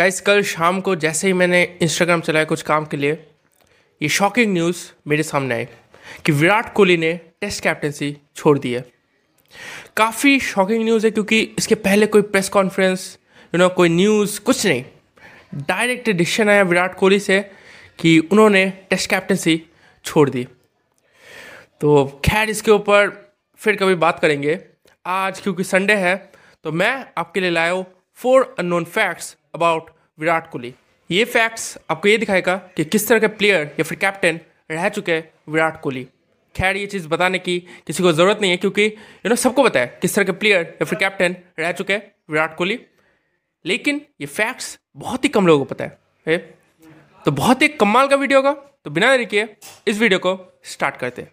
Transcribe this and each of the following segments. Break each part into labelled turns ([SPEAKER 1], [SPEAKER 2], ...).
[SPEAKER 1] Guys कल शाम को जैसे ही मैंने इंस्टाग्राम चलाया कुछ काम के लिए, ये शॉकिंग न्यूज़ मेरे सामने आई कि विराट कोहली ने टेस्ट कैप्टनसी छोड़ दी है। काफ़ी शॉकिंग न्यूज़ है क्योंकि इसके पहले कोई प्रेस कॉन्फ्रेंस यू नो कोई न्यूज़ कुछ नहीं। डायरेक्ट डिसीशन आया विराट कोहली से कि उन्होंने टेस्ट कैप्टनसी छोड़ दी। तो खैर, इसके ऊपर फिर कभी बात करेंगे। आज क्योंकि संडे है तो मैं आपके लिए लाया हूँ four unknown facts about Virat Kohli. ये फैक्ट्स आपको ये दिखाएगा कि किस तरह के प्लेयर या फिर कैप्टन रह चुके हैं विराट कोहली। खैर ये चीज़ बताने की किसी को ज़रूरत नहीं है क्योंकि यू नो सबको पता है किस तरह के प्लेयर या फिर कैप्टन रह चुके हैं विराट कोहली। लेकिन ये फैक्ट्स बहुत ही कम लोगों को पता है, है? तो बहुत ही कमाल का वीडियो होगा। तो बिना देरी किए इस वीडियो को स्टार्ट करते हैं।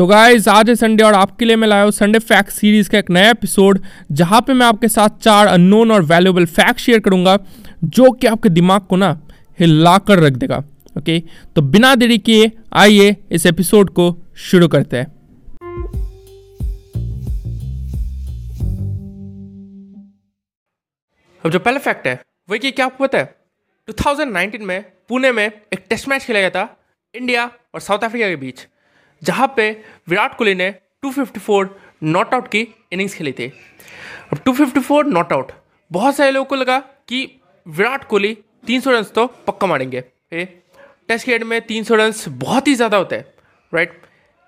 [SPEAKER 1] तो गाइज़ आज है संडे और आपके लिए मैं लाया हूँ संडे फैक्ट सीरीज़ का एक नया एपिसोड जहाँ पे मैं आपके साथ चार अननोन और वैल्यूएबल फैक्ट शेयर करूँगा, जो कि आपके दिमाग को ना हिला कर रख देगा ओके तो बिना देरी किए, आइए इस एपिसोड को शुरू करते हैं। अब जो पहला फैक्ट है वही कि क्या आपको पता है 2019 में, पुणे में एक टेस्ट मैच खेला गया था इंडिया और साउथ अफ्रीका के बीच। जहाँ पे विराट कोहली ने 254 नॉट आउट की इनिंग्स खेली थी। अब 254 नॉट आउट बहुत सारे लोगों को लगा कि विराट कोहली 300 रन तो पक्का मारेंगे। ए, टेस्ट क्रिकेट में 300 रन बहुत ही ज़्यादा होते हैं राइट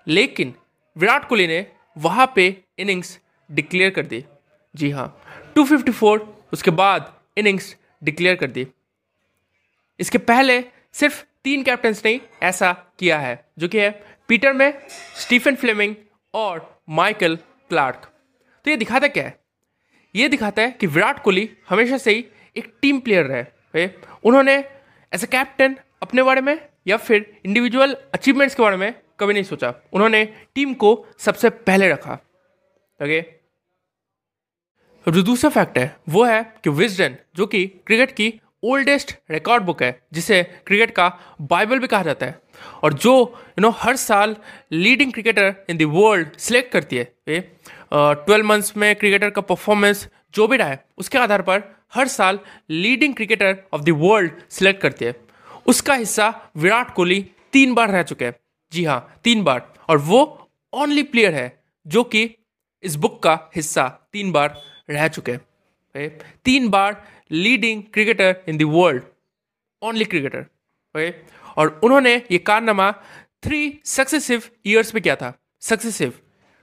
[SPEAKER 1] लेकिन विराट कोहली ने वहाँ पे इनिंग्स डिक्लेयर कर दी। जी हाँ 254 उसके बाद इनिंग्स डिक्लेयर कर दी। इसके पहले सिर्फ़ तीन कैप्टन्स ने ऐसा किया है जो कि है पीटर में, स्टीफन फ्लेमिंग और माइकल क्लार्क। तो ये दिखाता क्या है? ये दिखाता है कि विराट कोहली हमेशा से ही एक टीम प्लेयर रहे उन्होंने एज अ कैप्टन अपने बारे में या फिर इंडिविजुअल अचीवमेंट्स के बारे में कभी नहीं सोचा। उन्होंने टीम को सबसे पहले रखा, ओके? जो दूसरा फैक्ट है, वो है कि विजडन जो कि क्रिकेट की ओल्डेस्ट रिकॉर्ड बुक है, जिसे क्रिकेट का बाइबल भी कहा जाता है। और जो यू नो हर साल leading cricketer in the world select करती है ट्वेल्व मंथ्स में क्रिकेटर का परफॉर्मेंस जो भी रहा है, उसके आधार पर हर साल leading cricketer of the world select करती है। उसका हिस्सा विराट कोहली तीन बार रह चुके हैं। जी हाँ तीन बार। और वो ओनली प्लेयर है जो कि इस बुक का हिस्सा तीन बार रह चुके हैं तीन बार leading cricketer in the world only cricketer और उन्होंने ये कारनामा थ्री सक्सेसिव ईयर्स पे किया था। सक्सेसिव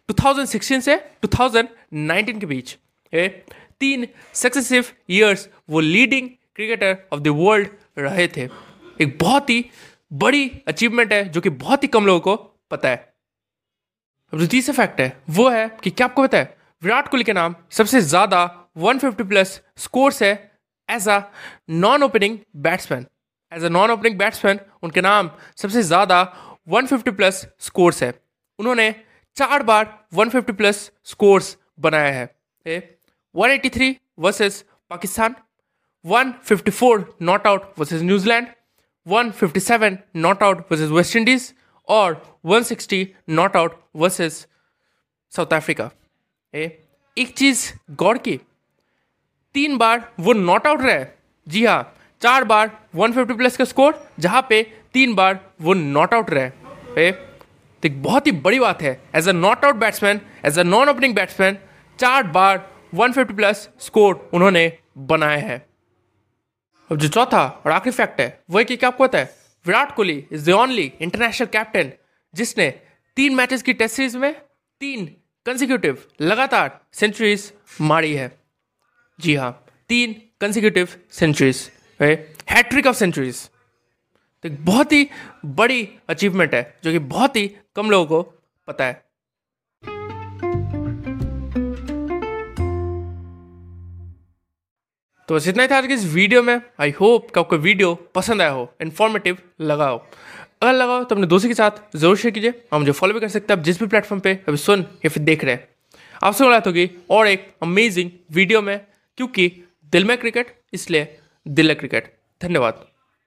[SPEAKER 1] 2016 से 2019 के बीच। ए, तीन सक्सेसिव ईयर्स वो leading cricketer of the world रहे थे। एक बहुत ही बड़ी अचीवमेंट है जो कि बहुत ही कम लोगों को पता है। अब जो तीसरा फैक्ट है वो है कि क्या आपको पता है? विराट कोहली के नाम सबसे ज़्यादा 150 प्लस स्कोर्स है as a non opening batsman as a non opening batsman उनके नाम सबसे ज़्यादा 150 प्लस स्कोर्स है। उन्होंने चार बार 150 प्लस स्कोर्स बनाया है। Eighty three versus Pakistan 154 not out versus New Zealand 157 not out versus West Indies और 160 not out versus South Africa ए, एक चीज़ गौर की, तीन बार वो नॉट आउट रहे जी हाँ चार बार 150 प्लस का स्कोर जहाँ पे तीन बार वो नॉट आउट रहे तो एक बहुत ही बड़ी बात है। As a not out batsman as a non opening batsman चार बार 150 प्लस स्कोर उन्होंने बनाया है। अब जो चौथा और आखिरी फैक्ट है वही कि क्या आपको पता है? Virat Kohli is the only international captain जिसने तीन मैचेस की टेस्ट सीरीज़ में तीन कंसिक्यूटिव लगातार सेंचुरीज मारी है। जी हाँ तीन consecutive centuries hat trick of centuries तो एक बहुत ही बड़ी अचीवमेंट है, जो कि बहुत ही कम लोगों को पता है। तो बस इतना ही था आज की इस वीडियो में। आई होप कि आपको वीडियो पसंद आया हो इन्फॉर्मेटिव लगा हो। अगर लगा हो तो अपने दोस्तों के साथ ज़रूर शेयर कीजिए। और मुझे फॉलो भी कर सकते हैं, आप जिस भी प्लेटफॉर्म पे अभी सुन या फिर देख रहे हैं। आपसे मुलाकात होगी और एक अमेजिंग वीडियो में, क्योंकि दिल में क्रिकेट इसलिए दिलं क्रिकेट. धन्यवाद.